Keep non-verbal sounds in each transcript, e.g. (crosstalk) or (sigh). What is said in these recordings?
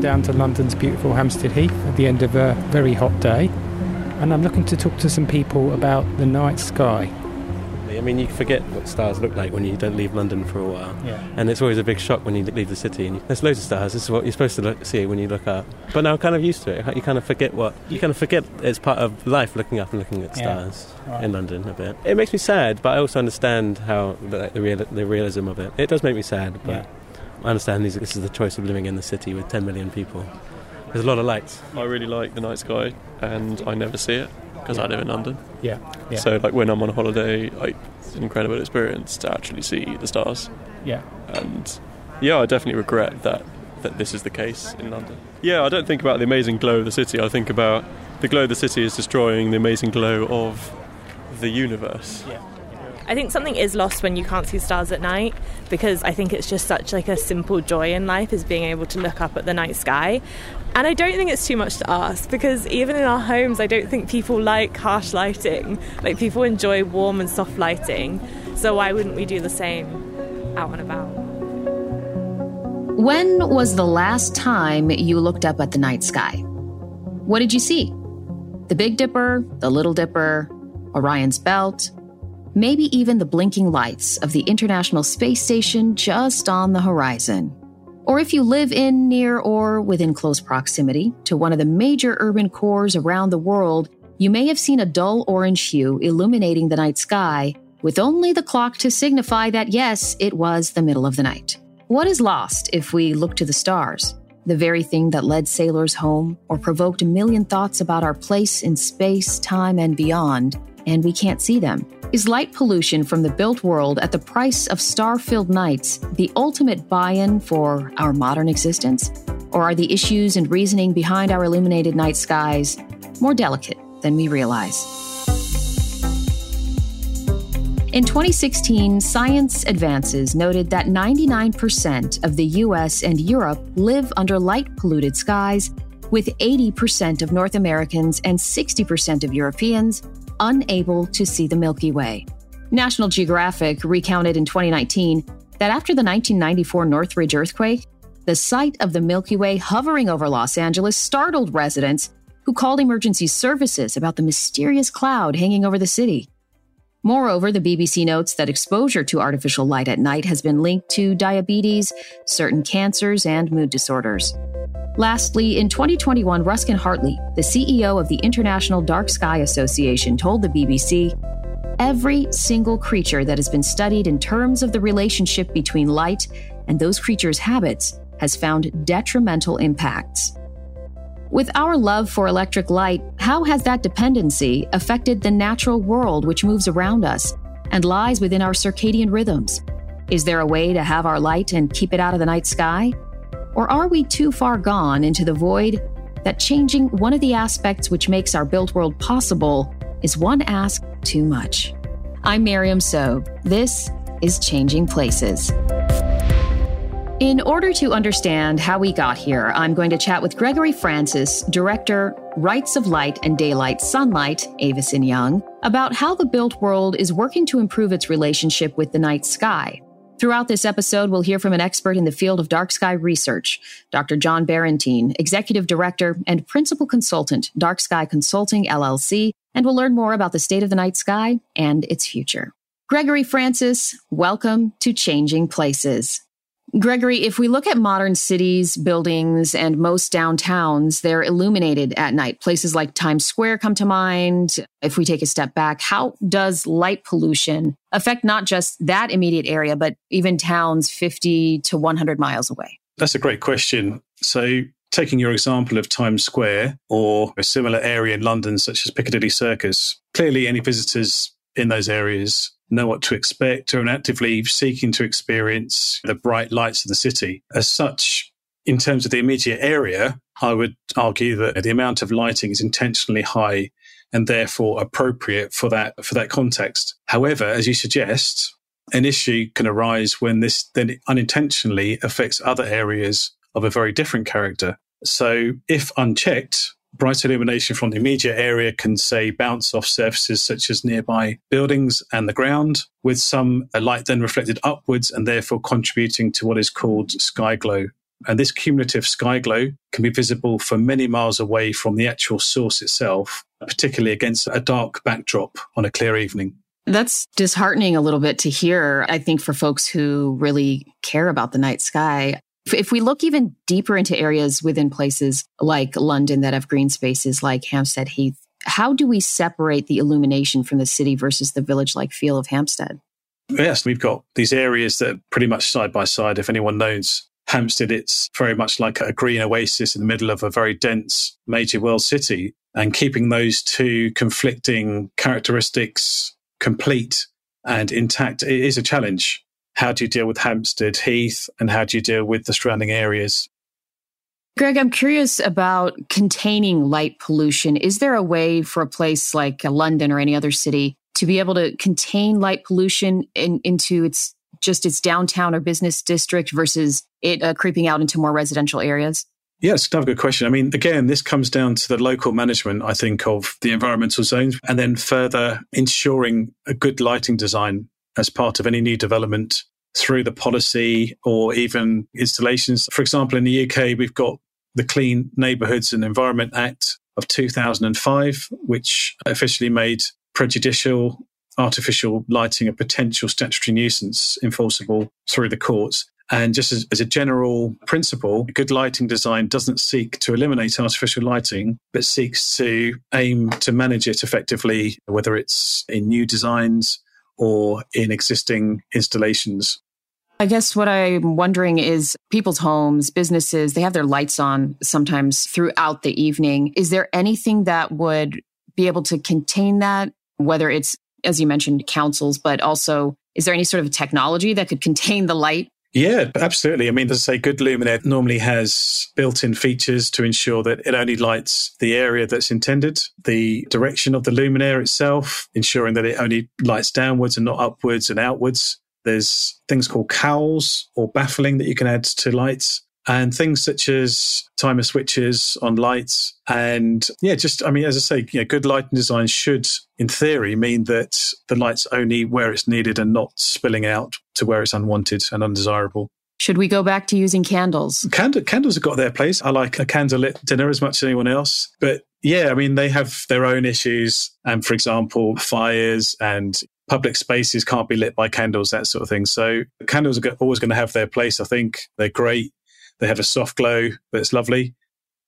come down to London's beautiful Hampstead Heath at the end of a very hot day, and I'm looking to talk to some people about the night sky. I mean, you forget what stars look like when you don't leave London for a while. Yeah. And it's always a big shock when you leave the city. And there's loads of stars. This is what you're supposed to look, see when you look up. But now I'm kind of used to it. You kind of forget what you kind of forget it's part of life looking up and looking at Yeah. stars Right. in London a bit. It makes me sad, but I also understand how the, the, real, the realism of it. It does make me sad, but Yeah. I understand these, this is the choice of living in the city with 10 million people. There's a lot of lights. I really like the night sky, and I never see it because I live in London. Yeah. yeah. So, like when I'm on holiday, I, it's an incredible experience to actually see the stars. yeah. And yeah, I definitely regret that that this is the case in London. Yeah, I don't think about the amazing glow of the city. I think about the glow of the city is destroying the amazing glow of the universe. I think something is lost when you can't see stars at night because I think it's just such like a simple joy in life is being able to look up at the night sky. And I don't think it's too much to ask because even in our homes I don't think people like harsh lighting. Like people enjoy warm and soft lighting. So why wouldn't we do the same out and about? When was the last time you looked up at the night sky? What did you see? The Big Dipper, the Little Dipper, Orion's Belt, maybe even the blinking lights of the International Space Station just on the horizon. Or if you live in, near, or within close proximity to one of the major urban cores around the world, you may have seen a dull orange hue illuminating the night sky, with only the clock to signify that yes, it was the middle of the night. What is lost if we look to the stars? The very thing that led sailors home or provoked a million thoughts about our place in space, time, and beyond, and we can't see them. Is light pollution from the built world at the price of star filled nights the ultimate buy in for our modern existence? Or are the issues and reasoning behind our illuminated night skies more delicate than we realize? In 2016, Science Advances noted that 99% of the US and Europe live under light polluted skies, with 80% of North Americans and 60% of Europeans unable to see the Milky Way. National Geographic recounted in 2019 that after the 1994 Northridge earthquake, the sight of the Milky Way hovering over Los Angeles startled residents who called emergency services about the mysterious cloud hanging over the city. Moreover, the BBC notes that exposure to artificial light at night has been linked to diabetes, certain cancers, and mood disorders. Lastly, in 2021, Ruskin Hartley, the CEO of the International Dark Sky Association, told the BBC Every single creature that has been studied in terms of the relationship between light and those creatures' habits has found detrimental impacts. With our love for electric light, how has that dependency affected the natural world which moves around us and lies within our circadian rhythms? Is there a way to have our light and keep it out of the night sky? Or are we too far gone into the void that changing one of the aspects which makes our built world possible is one ask too much? I'm Miriam So. This is Changing Places. In order to understand how we got here, I'm going to chat with Gregory Francis, Director, Rights of Light and Daylight Sunlight, Avison Young, about how the built world is working to improve its relationship with the night sky. Throughout this episode, we'll hear from an expert in the field of dark sky research, Dr. John Barentine, Executive Director and Principal Consultant, Dark Sky Consulting LLC, and we'll learn more about the state of the night sky and its future. Gregory Francis, welcome to Changing Places. Gregory, if we look at modern cities, buildings, and most downtowns, they're illuminated at night. Places like Times Square come to mind. If we take a step back, how does light pollution affect not just that immediate area, but even towns 50 to 100 miles away? That's a great question. So, taking your example of Times Square or a similar area in London, such as Piccadilly Circus, clearly any visitors in those areas know what to expect or are actively seeking to experience the bright lights of the city. As such, in terms of the immediate area, I would argue that the amount of lighting is intentionally high and therefore appropriate for that for that context. However, as you suggest, an issue can arise when this then unintentionally affects other areas of a very different character. So, if unchecked, bright illumination from the immediate area can, say, bounce off surfaces such as nearby buildings and the ground, with some light then reflected upwards and therefore contributing to what is called sky glow. And this cumulative sky glow can be visible for many miles away from the actual source itself, particularly against a dark backdrop on a clear evening. That's disheartening a little bit to hear, I think, for folks who really care about the night sky. If we look even deeper into areas within places like London that have green spaces like Hampstead Heath, how do we separate the illumination from the city versus the village like feel of Hampstead? Yes, we've got these areas that are pretty much side by side. If anyone knows Hampstead, it's very much like a green oasis in the middle of a very dense major world city. And keeping those two conflicting characteristics complete and intact is a challenge. How do you deal with Hampstead Heath and how do you deal with the surrounding areas? Greg, I'm curious about containing light pollution. Is there a way for a place like London or any other city to be able to contain light pollution in, into its just its downtown or business district versus it uh, creeping out into more residential areas? Yes, another good question. I mean, again, this comes down to the local management, I think, of the environmental zones, and then further ensuring a good lighting design as part of any new development through the policy or even installations. For example, in the UK, we've got the Clean Neighbourhoods and Environment Act of 2005, which officially made prejudicial artificial lighting a potential statutory nuisance enforceable through the courts. And just as, as, a general principle, good lighting design doesn't seek to eliminate artificial lighting, but seeks to aim to manage it effectively, whether it's in new designs or in existing installations. I guess what I'm wondering is people's homes, businesses, they have their lights on sometimes throughout the evening. Is there anything that would be able to contain that, whether it's, as you mentioned, councils, but also is there any sort of technology that could contain the light yeah, absolutely. I mean, as I say, good luminaire normally has built in features to ensure that it only lights the area that's intended, the direction of the luminaire itself, ensuring that it only lights downwards and not upwards and outwards. There's things called cowls or baffling that you can add to lights and things such as timer switches on lights. And yeah, just, I mean, as I say, you know, good lighting design should, in theory, mean that the light's only where it's needed and not spilling out to where it's unwanted and undesirable. Should we go back to using candles? Candle, candles have got their place. I like a candlelit dinner as much as anyone else. But yeah, I mean, they have their own issues. And for example, fires and public spaces can't be lit by candles, that sort of thing. So candles are always going to have their place. I think they're great. They have a soft glow that's lovely.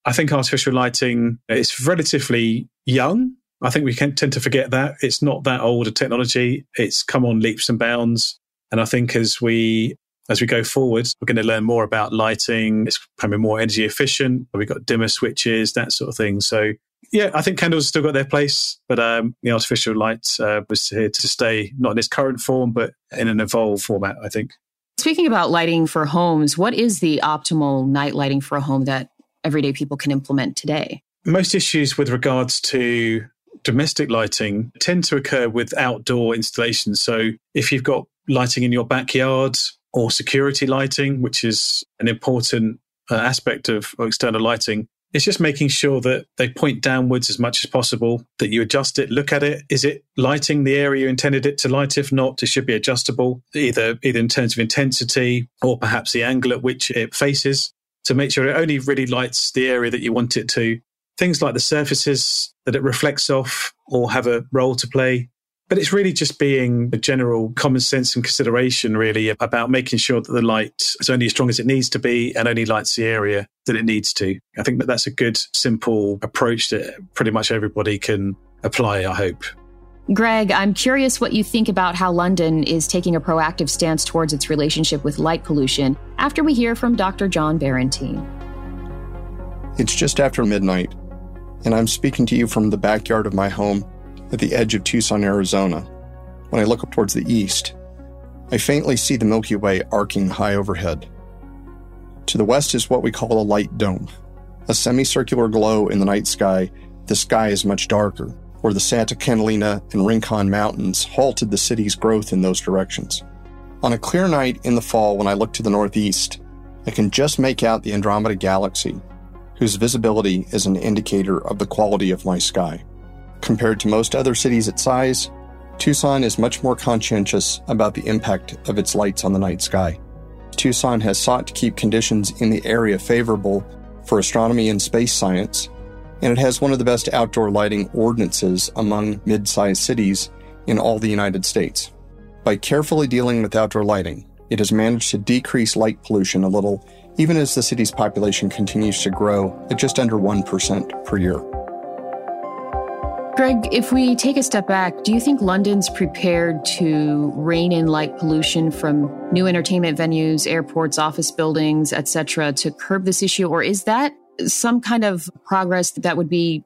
I think artificial lighting is relatively young. I think we can tend to forget that it's not that old a technology. It's come on leaps and bounds. And I think as we as we go forward, we're going to learn more about lighting. It's becoming more energy efficient. We've got dimmer switches, that sort of thing. So yeah, I think candles still got their place, but um, the artificial light uh, was here to stay, not in its current form, but in an evolved format, I think. Speaking about lighting for homes, what is the optimal night lighting for a home that everyday people can implement today? Most issues with regards to domestic lighting tend to occur with outdoor installations. So if you've got lighting in your backyard or security lighting, which is an important uh, aspect of external lighting, it's just making sure that they point downwards as much as possible, that you adjust it, look at it. Is it lighting the area you intended it to light? If not, it should be adjustable, either, either in terms of intensity or perhaps the angle at which it faces to make sure it only really lights the area that you want it to. Things like the surfaces that it reflects off or have a role to play but it's really just being a general common sense and consideration, really, about making sure that the light is only as strong as it needs to be and only lights the area that it needs to. I think that that's a good, simple approach that pretty much everybody can apply, I hope. Greg, I'm curious what you think about how London is taking a proactive stance towards its relationship with light pollution after we hear from Dr. John Barentine. It's just after midnight, and I'm speaking to you from the backyard of my home at the edge of Tucson, Arizona. When I look up towards the east, I faintly see the Milky Way arcing high overhead. To the west is what we call a light dome, a semicircular glow in the night sky. The sky is much darker, where the Santa Catalina and Rincon Mountains halted the city's growth in those directions. On a clear night in the fall, when I look to the northeast, I can just make out the Andromeda Galaxy, whose visibility is an indicator of the quality of my sky. Compared to most other cities its size, Tucson is much more conscientious about the impact of its lights on the night sky. Tucson has sought to keep conditions in the area favorable for astronomy and space science, and it has one of the best outdoor lighting ordinances among mid sized cities in all the United States. By carefully dealing with outdoor lighting, it has managed to decrease light pollution a little, even as the city's population continues to grow at just under 1% per year. Greg, if we take a step back, do you think London's prepared to rein in light pollution from new entertainment venues, airports, office buildings, etc., to curb this issue, or is that some kind of progress that would be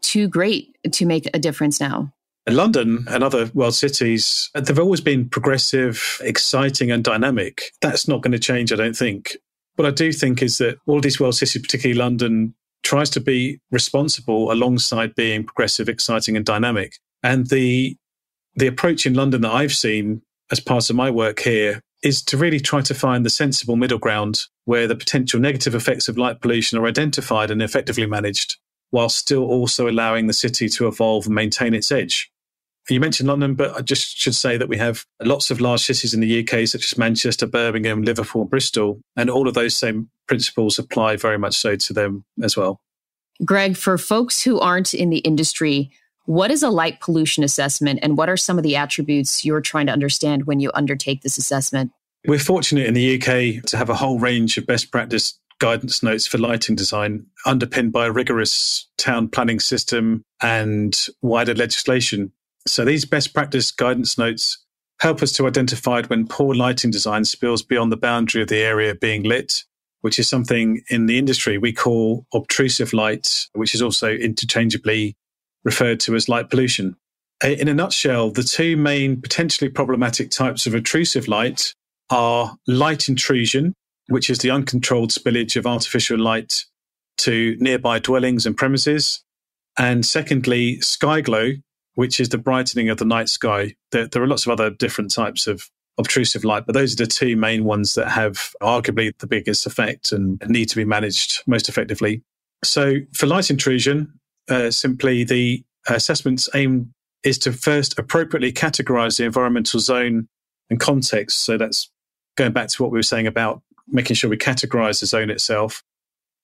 too great to make a difference now? London and other world cities, they've always been progressive, exciting, and dynamic. That's not going to change, I don't think. What I do think is that all these world cities, particularly London, tries to be responsible alongside being progressive, exciting, and dynamic. And the the approach in London that I've seen as part of my work here is to really try to find the sensible middle ground where the potential negative effects of light pollution are identified and effectively managed, while still also allowing the city to evolve and maintain its edge. You mentioned London, but I just should say that we have lots of large cities in the UK, such as Manchester, Birmingham, Liverpool, Bristol, and all of those same principles apply very much so to them as well. Greg, for folks who aren't in the industry, what is a light pollution assessment and what are some of the attributes you're trying to understand when you undertake this assessment? We're fortunate in the UK to have a whole range of best practice guidance notes for lighting design underpinned by a rigorous town planning system and wider legislation. So these best practice guidance notes help us to identify when poor lighting design spills beyond the boundary of the area being lit, which is something in the industry we call obtrusive light, which is also interchangeably referred to as light pollution. In a nutshell, the two main potentially problematic types of obtrusive light are light intrusion, which is the uncontrolled spillage of artificial light to nearby dwellings and premises. And secondly, sky glow, which is the brightening of the night sky. There, there, are lots of other different types of obtrusive light, but those are the two main ones that have arguably the biggest effect and need to be managed most effectively. So for light intrusion, uh, simply the assessment's aim is to first appropriately categorize the environmental zone and context. So that's going back to what we were saying about making sure we categorize the zone itself.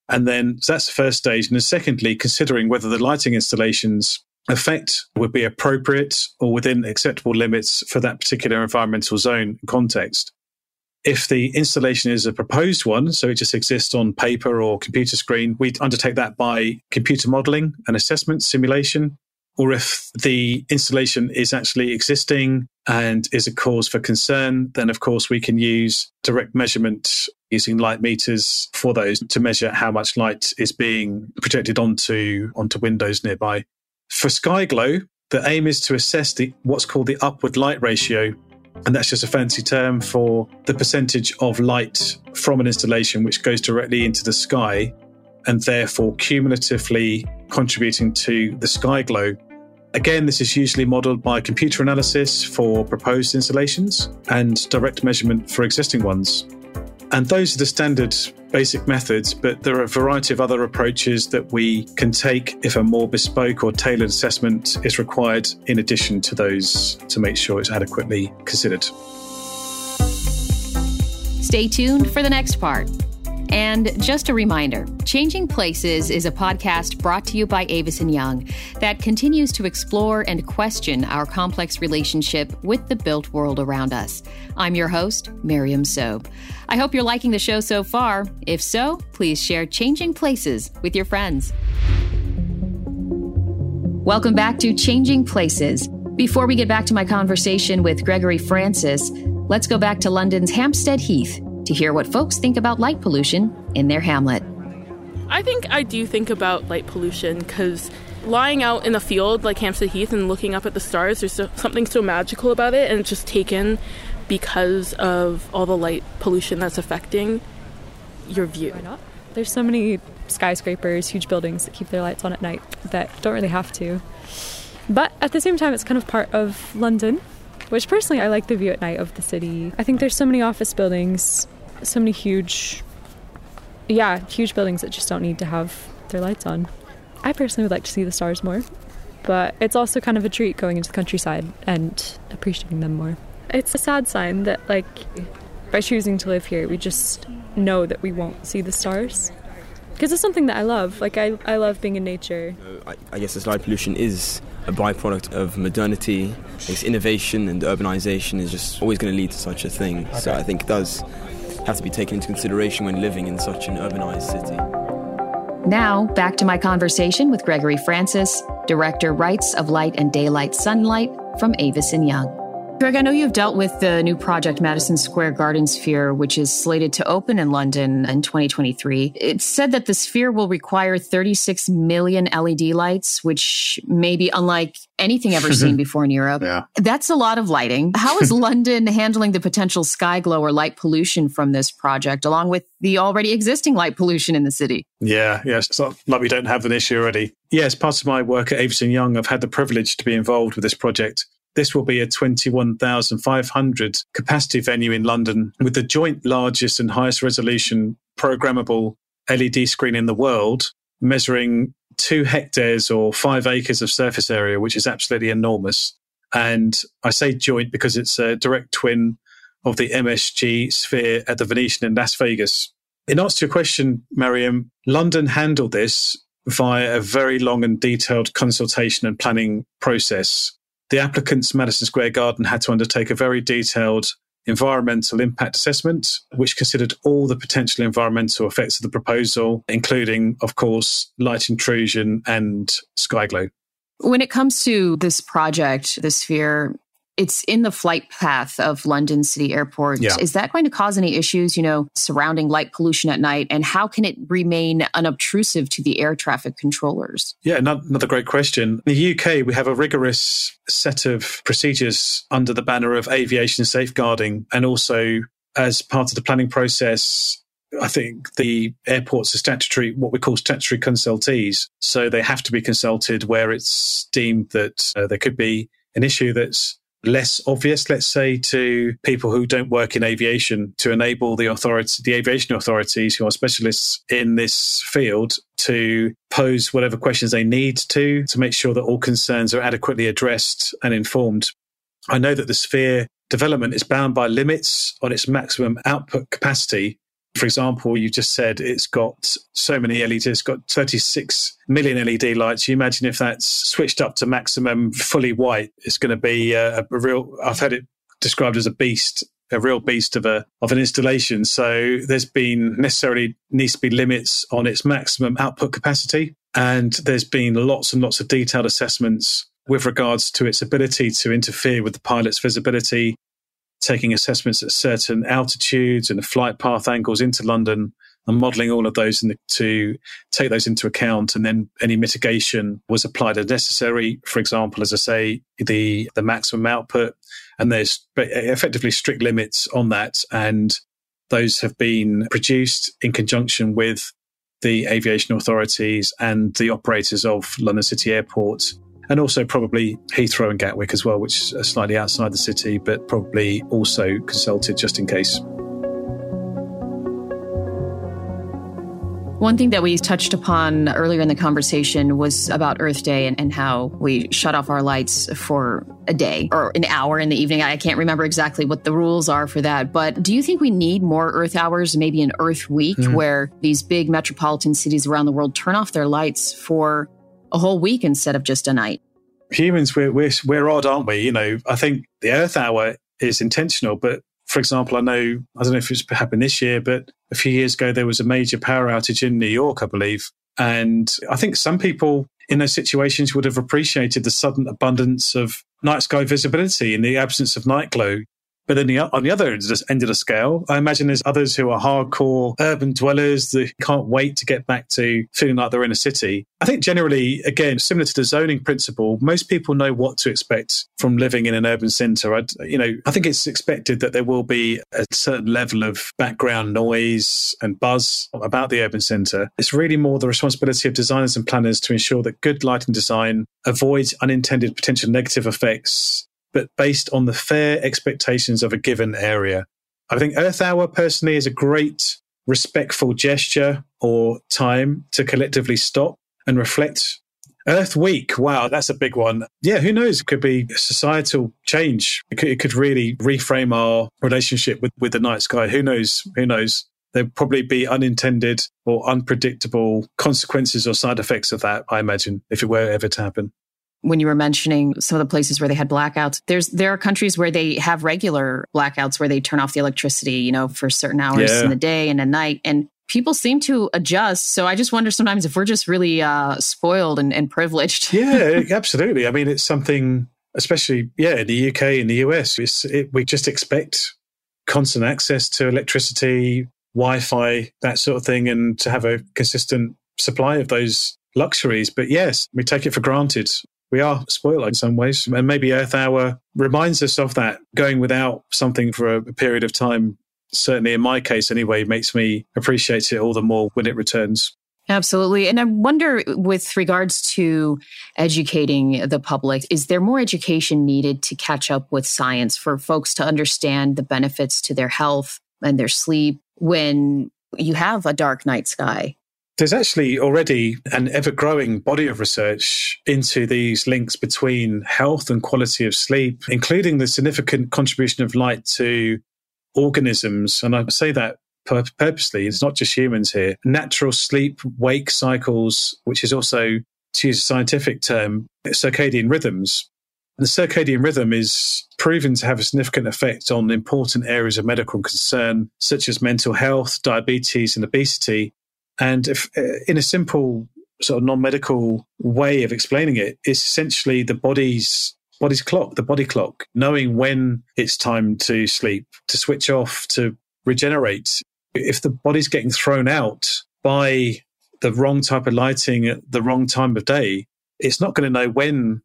And then so that's the first stage. And then secondly, considering whether the lighting installations effect would be appropriate or within acceptable limits for that particular environmental zone context. If the installation is a proposed one, so it just exists on paper or computer screen, we undertake that by computer modeling and assessment simulation. Or if the installation is actually existing and is a cause for concern, then of course we can use direct measurement using light meters for those to measure how much light is being projected onto, onto windows nearby. For sky glow, the aim is to assess the what's called the upward light ratio, and that's just a fancy term for the percentage of light from an installation which goes directly into the sky and therefore cumulatively contributing to the sky glow. Again, this is usually modeled by computer analysis for proposed installations and direct measurement for existing ones. And those are the standard basic methods, but there are a variety of other approaches that we can take if a more bespoke or tailored assessment is required in addition to those to make sure it's adequately considered. Stay tuned for the next part. And just a reminder Changing Places is a podcast brought to you by Avison Young that continues to explore and question our complex relationship with the built world around us. I'm your host, Miriam Sobré. I hope you're liking the show so far. If so, please share Changing Places with your friends. Welcome back to Changing Places. Before we get back to my conversation with Gregory Francis, let's go back to London's Hampstead Heath to hear what folks think about light pollution in their hamlet. I think I do think about light pollution because lying out in the field like Hampstead Heath and looking up at the stars, there's something so magical about it, and it's just taken because of all the light pollution that's affecting your view. There's so many skyscrapers, huge buildings that keep their lights on at night that don't really have to. But at the same time, it's kind of part of London, which personally I like the view at night of the city. I think there's so many office buildings so many huge, yeah, huge buildings that just don't need to have their lights on. I personally would like to see the stars more, but it's also kind of a treat going into the countryside and appreciating them more. It's a sad sign that, like, by choosing to live here, we just know that we won't see the stars. Because it's something that I love. Like, I, I love being in nature. I, I guess this light pollution is a byproduct of modernity. It's innovation and urbanization is just always going to lead to such a thing. So I think it does have to be taken into consideration when living in such an urbanized city. Now, back to my conversation with Gregory Francis, Director Rights of Light and Daylight Sunlight from Avison Young. Greg, I know you've dealt with the new project Madison Square Garden Sphere, which is slated to open in London in 2023. It's said that the sphere will require 36 million LED lights, which may be unlike anything ever (laughs) seen before in Europe. Yeah. That's a lot of lighting. How is (laughs) London handling the potential sky glow or light pollution from this project, along with the already existing light pollution in the city? Yeah, yeah. It's not like we don't have an issue already. Yeah, as part of my work at Avison Young, I've had the privilege to be involved with this project. This will be a 21,500 capacity venue in London with the joint largest and highest resolution programmable LED screen in the world, measuring two hectares or five acres of surface area, which is absolutely enormous. And I say joint because it's a direct twin of the MSG sphere at the Venetian in Las Vegas. In answer to your question, Mariam, London handled this via a very long and detailed consultation and planning process the applicants, Madison Square Garden, had to undertake a very detailed environmental impact assessment, which considered all the potential environmental effects of the proposal, including, of course, light intrusion and sky glow. When it comes to this project, the sphere, it's in the flight path of London City Airport. Yeah. Is that going to cause any issues, you know, surrounding light pollution at night? And how can it remain unobtrusive to the air traffic controllers? Yeah, another great question. In the UK, we have a rigorous set of procedures under the banner of aviation safeguarding and also as part of the planning process I think the airports are statutory, what we call statutory consultees. So they have to be consulted where it's deemed that uh, there could be an issue that's less obvious, let's say, to people who don't work in aviation to enable the authority, the aviation authorities who are specialists in this field to pose whatever questions they need to, to make sure that all concerns are adequately addressed and informed. I know that the sphere development is bound by limits on its maximum output capacity for example, you just said it's got so many LEDs, it's got 36 million LED lights. You imagine if that's switched up to maximum fully white, it's going to be uh, a, a real, I've had it described as a beast a real beast of a of an installation. So there's been necessarily needs to be limits on its maximum output capacity, and there's been lots and lots of detailed assessments with regards to its ability to interfere with the pilot's visibility, taking assessments at certain altitudes and flight path angles into London and modeling all of those the, to take those into account. And then any mitigation was applied as necessary. For example, as I say, the, the maximum output and there's effectively strict limits on that. And those have been produced in conjunction with the aviation authorities and the operators of London City Airport and also probably Heathrow and Gatwick as well, which are slightly outside the city, but probably also consulted just in case. One thing that we touched upon earlier in the conversation was about Earth Day and, and, how we shut off our lights for a day or an hour in the evening. I can't remember exactly what the rules are for that. But do you think we need more Earth hours, maybe an Earth week, mm-hmm. where these big metropolitan cities around the world turn off their lights for a whole week instead of just a night. Humans, we're, we're, we're odd, aren't we? You know, I think the Earth Hour is intentional, but for example, I know, I don't know if it's happened this year, but a few years ago, there was a major power outage in New York, I believe. And I think some people in those situations would have appreciated the sudden abundance of night sky visibility in the absence of night glow. But then the, on the other end of the scale, I imagine there's others who are hardcore urban dwellers that can't wait to get back to feeling like they're in a city. I think generally, again, similar to the zoning principle, most people know what to expect from living in an urban centre. You know, I think it's expected that there will be a certain level of background noise and buzz about the urban centre. It's really more the responsibility of designers and planners to ensure that good lighting design avoids unintended potential negative effects but based on the fair expectations of a given area. I think Earth Hour personally is a great respectful gesture or time to collectively stop and reflect Earth Week. Wow, that's a big one. Yeah, who knows? It could be societal change. It could, it could really reframe our relationship with, with the night sky. Who knows? Who knows? There'd probably be unintended or unpredictable consequences or side effects of that, I imagine, if it were ever to happen when you were mentioning some of the places where they had blackouts there's there are countries where they have regular blackouts where they turn off the electricity you know for certain hours yeah. in the day and at night and people seem to adjust. So I just wonder sometimes if we're just really uh, spoiled and, and privileged. yeah, (laughs) absolutely. I mean, it's something, especially yeah, in the UK in the US, it, we just expect constant access to electricity, Wi-Fi, that sort of thing, and to have a consistent supply of those luxuries. But yes, we take it for granted. We are spoiled in some ways, and maybe Earth Hour reminds us of that. Going without something for a period of time certainly in my case anyway, makes me appreciate it all the more when it returns. Absolutely. And I wonder, with regards to educating the public, is there more education needed to catch up with science for folks to understand the benefits to their health and their sleep when you have a dark night sky? There's actually already an ever growing body of research into these links between health and quality of sleep, including the significant contribution of light to organisms, and I say that purposely, it's not just humans here, natural sleep wake cycles, which is also, to use a scientific term, circadian rhythms. The circadian rhythm is proven to have a significant effect on important areas of medical concern, such as mental health, diabetes, and obesity. And if, uh, in a simple sort of non-medical way of explaining it, it's essentially the body's body's clock, the body clock, knowing when it's time to sleep, to switch off, to regenerate. If the body's getting thrown out by the wrong type of lighting at the wrong time of day, it's not going to know when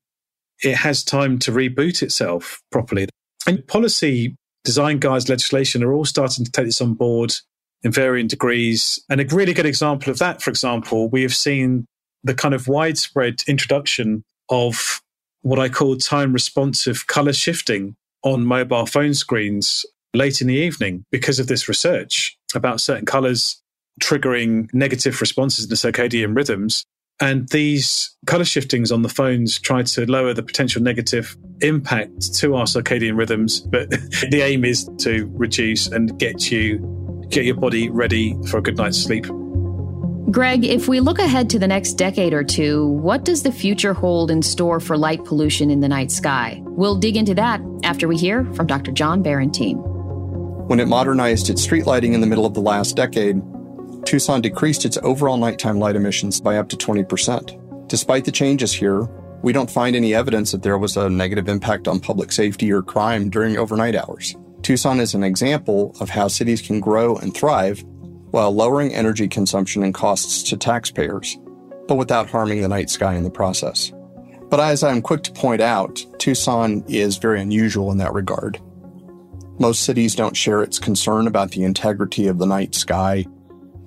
it has time to reboot itself properly. And policy, design guides, legislation are all starting to take this on board in varying degrees. And a really good example of that, for example, we have seen the kind of widespread introduction of what I call time responsive color shifting on mobile phone screens late in the evening because of this research about certain colors triggering negative responses in the circadian rhythms. And these color shiftings on the phones try to lower the potential negative impact to our circadian rhythms. But (laughs) the aim is to reduce and get you, get your body ready for a good night's sleep. Greg, if we look ahead to the next decade or two, what does the future hold in store for light pollution in the night sky? We'll dig into that after we hear from Dr. John Barentine. When it modernized its street lighting in the middle of the last decade, Tucson decreased its overall nighttime light emissions by up to 20%. Despite the changes here, we don't find any evidence that there was a negative impact on public safety or crime during overnight hours. Tucson is an example of how cities can grow and thrive while lowering energy consumption and costs to taxpayers, but without harming the night sky in the process. But as I'm quick to point out, Tucson is very unusual in that regard. Most cities don't share its concern about the integrity of the night sky,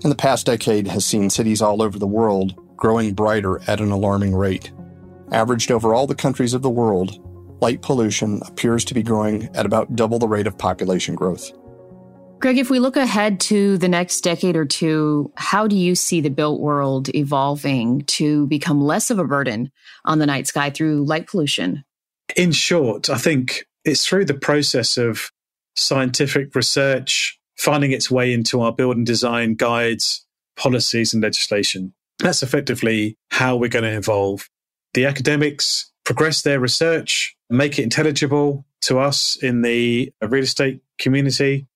and the past decade has seen cities all over the world growing brighter at an alarming rate. Averaged over all the countries of the world, light pollution appears to be growing at about double the rate of population growth. Greg, if we look ahead to the next decade or two, how do you see the built world evolving to become less of a burden on the night sky through light pollution? In short, I think it's through the process of scientific research finding its way into our building design guides, policies, and legislation. That's effectively how we're going to evolve. The academics progress their research, make it intelligible to us in the real estate community,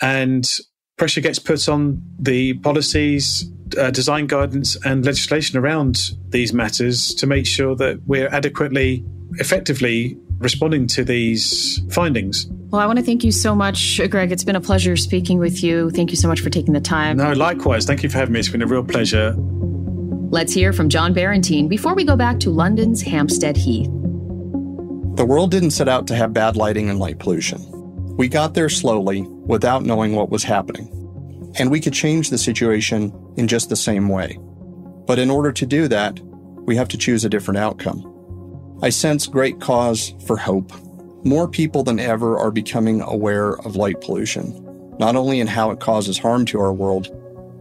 and pressure gets put on the policies, uh, design guidance, and legislation around these matters to make sure that we're adequately, effectively responding to these findings. Well, I want to thank you so much, Greg. It's been a pleasure speaking with you. Thank you so much for taking the time. No, likewise. Thank you for having me. It's been a real pleasure. Let's hear from John Barentine before we go back to London's Hampstead Heath. The world didn't set out to have bad lighting and light pollution. We got there slowly without knowing what was happening. And we could change the situation in just the same way. But in order to do that, we have to choose a different outcome. I sense great cause for hope. More people than ever are becoming aware of light pollution, not only in how it causes harm to our world,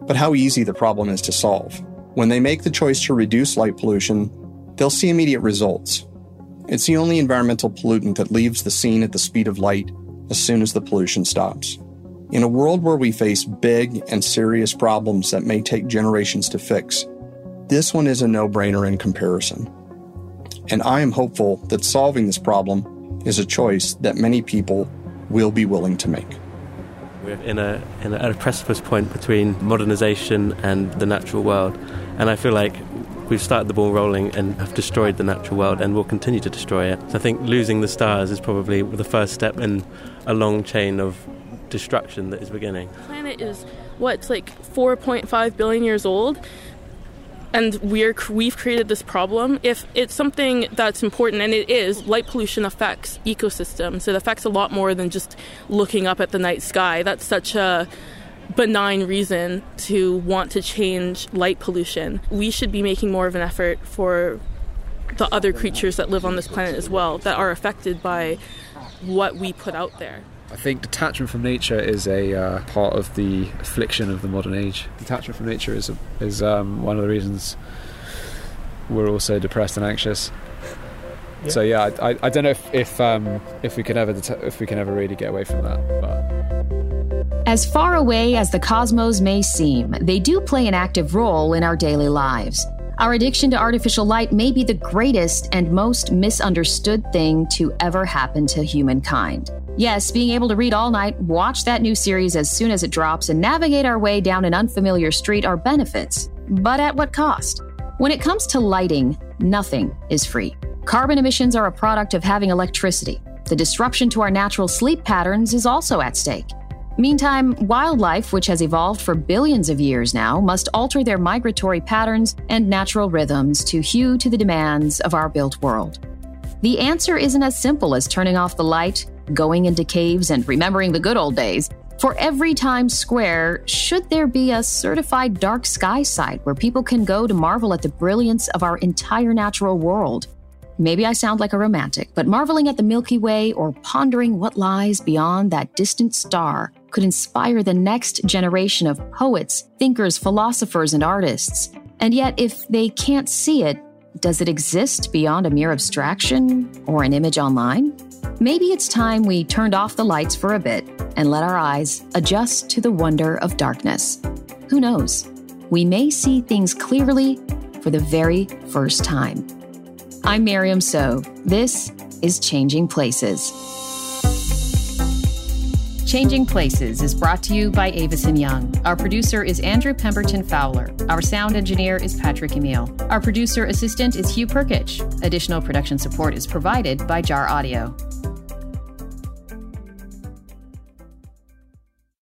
but how easy the problem is to solve. When they make the choice to reduce light pollution, they'll see immediate results. It's the only environmental pollutant that leaves the scene at the speed of light as soon as the pollution stops. In a world where we face big and serious problems that may take generations to fix, this one is a no brainer in comparison. And I am hopeful that solving this problem is a choice that many people will be willing to make. We're in a, in a, at a precipice point between modernization and the natural world. And I feel like we've started the ball rolling and have destroyed the natural world and will continue to destroy it. So I think losing the stars is probably the first step in a long chain of destruction that is beginning. The planet is what, it's like 4.5 billion years old and we're we've created this problem. If it's something that's important and it is light pollution affects ecosystems. It affects a lot more than just looking up at the night sky. That's such a benign reason to want to change light pollution. We should be making more of an effort for the other creatures that live on this planet as well that are affected by what we put out there I think detachment from nature is a uh, part of the affliction of the modern age. Detachment from nature is a, is um, one of the reasons we're also depressed and anxious. Yeah. So yeah, I, I, I, don't know if if, um, if we can ever det- if we can ever really get away from that. But. As far away as the cosmos may seem, they do play an active role in our daily lives. Our addiction to artificial light may be the greatest and most misunderstood thing to ever happen to humankind. Yes, being able to read all night, watch that new series as soon as it drops, and navigate our way down an unfamiliar street are benefits. But at what cost? When it comes to lighting, nothing is free. Carbon emissions are a product of having electricity. The disruption to our natural sleep patterns is also at stake. Meantime, wildlife, which has evolved for billions of years now, must alter their migratory patterns and natural rhythms to hew to the demands of our built world. The answer isn't as simple as turning off the light, going into caves, and remembering the good old days. For every Times Square, should there be a certified dark sky site where people can go to marvel at the brilliance of our entire natural world? Maybe I sound like a romantic, but marveling at the Milky Way or pondering what lies beyond that distant star could inspire the next generation of poets, thinkers, philosophers, and artists. And yet, if they can't see it, does it exist beyond a mere abstraction or an image online? Maybe it's time we turned off the lights for a bit and let our eyes adjust to the wonder of darkness. Who knows? We may see things clearly for the very first time. I'm Miriam So. This is Changing Places. Changing Places is brought to you by Avison Young. Our producer is Andrew Pemberton Fowler. Our sound engineer is Patrick Emile. Our producer assistant is Hugh Perkich. Additional production support is provided by Jar Audio.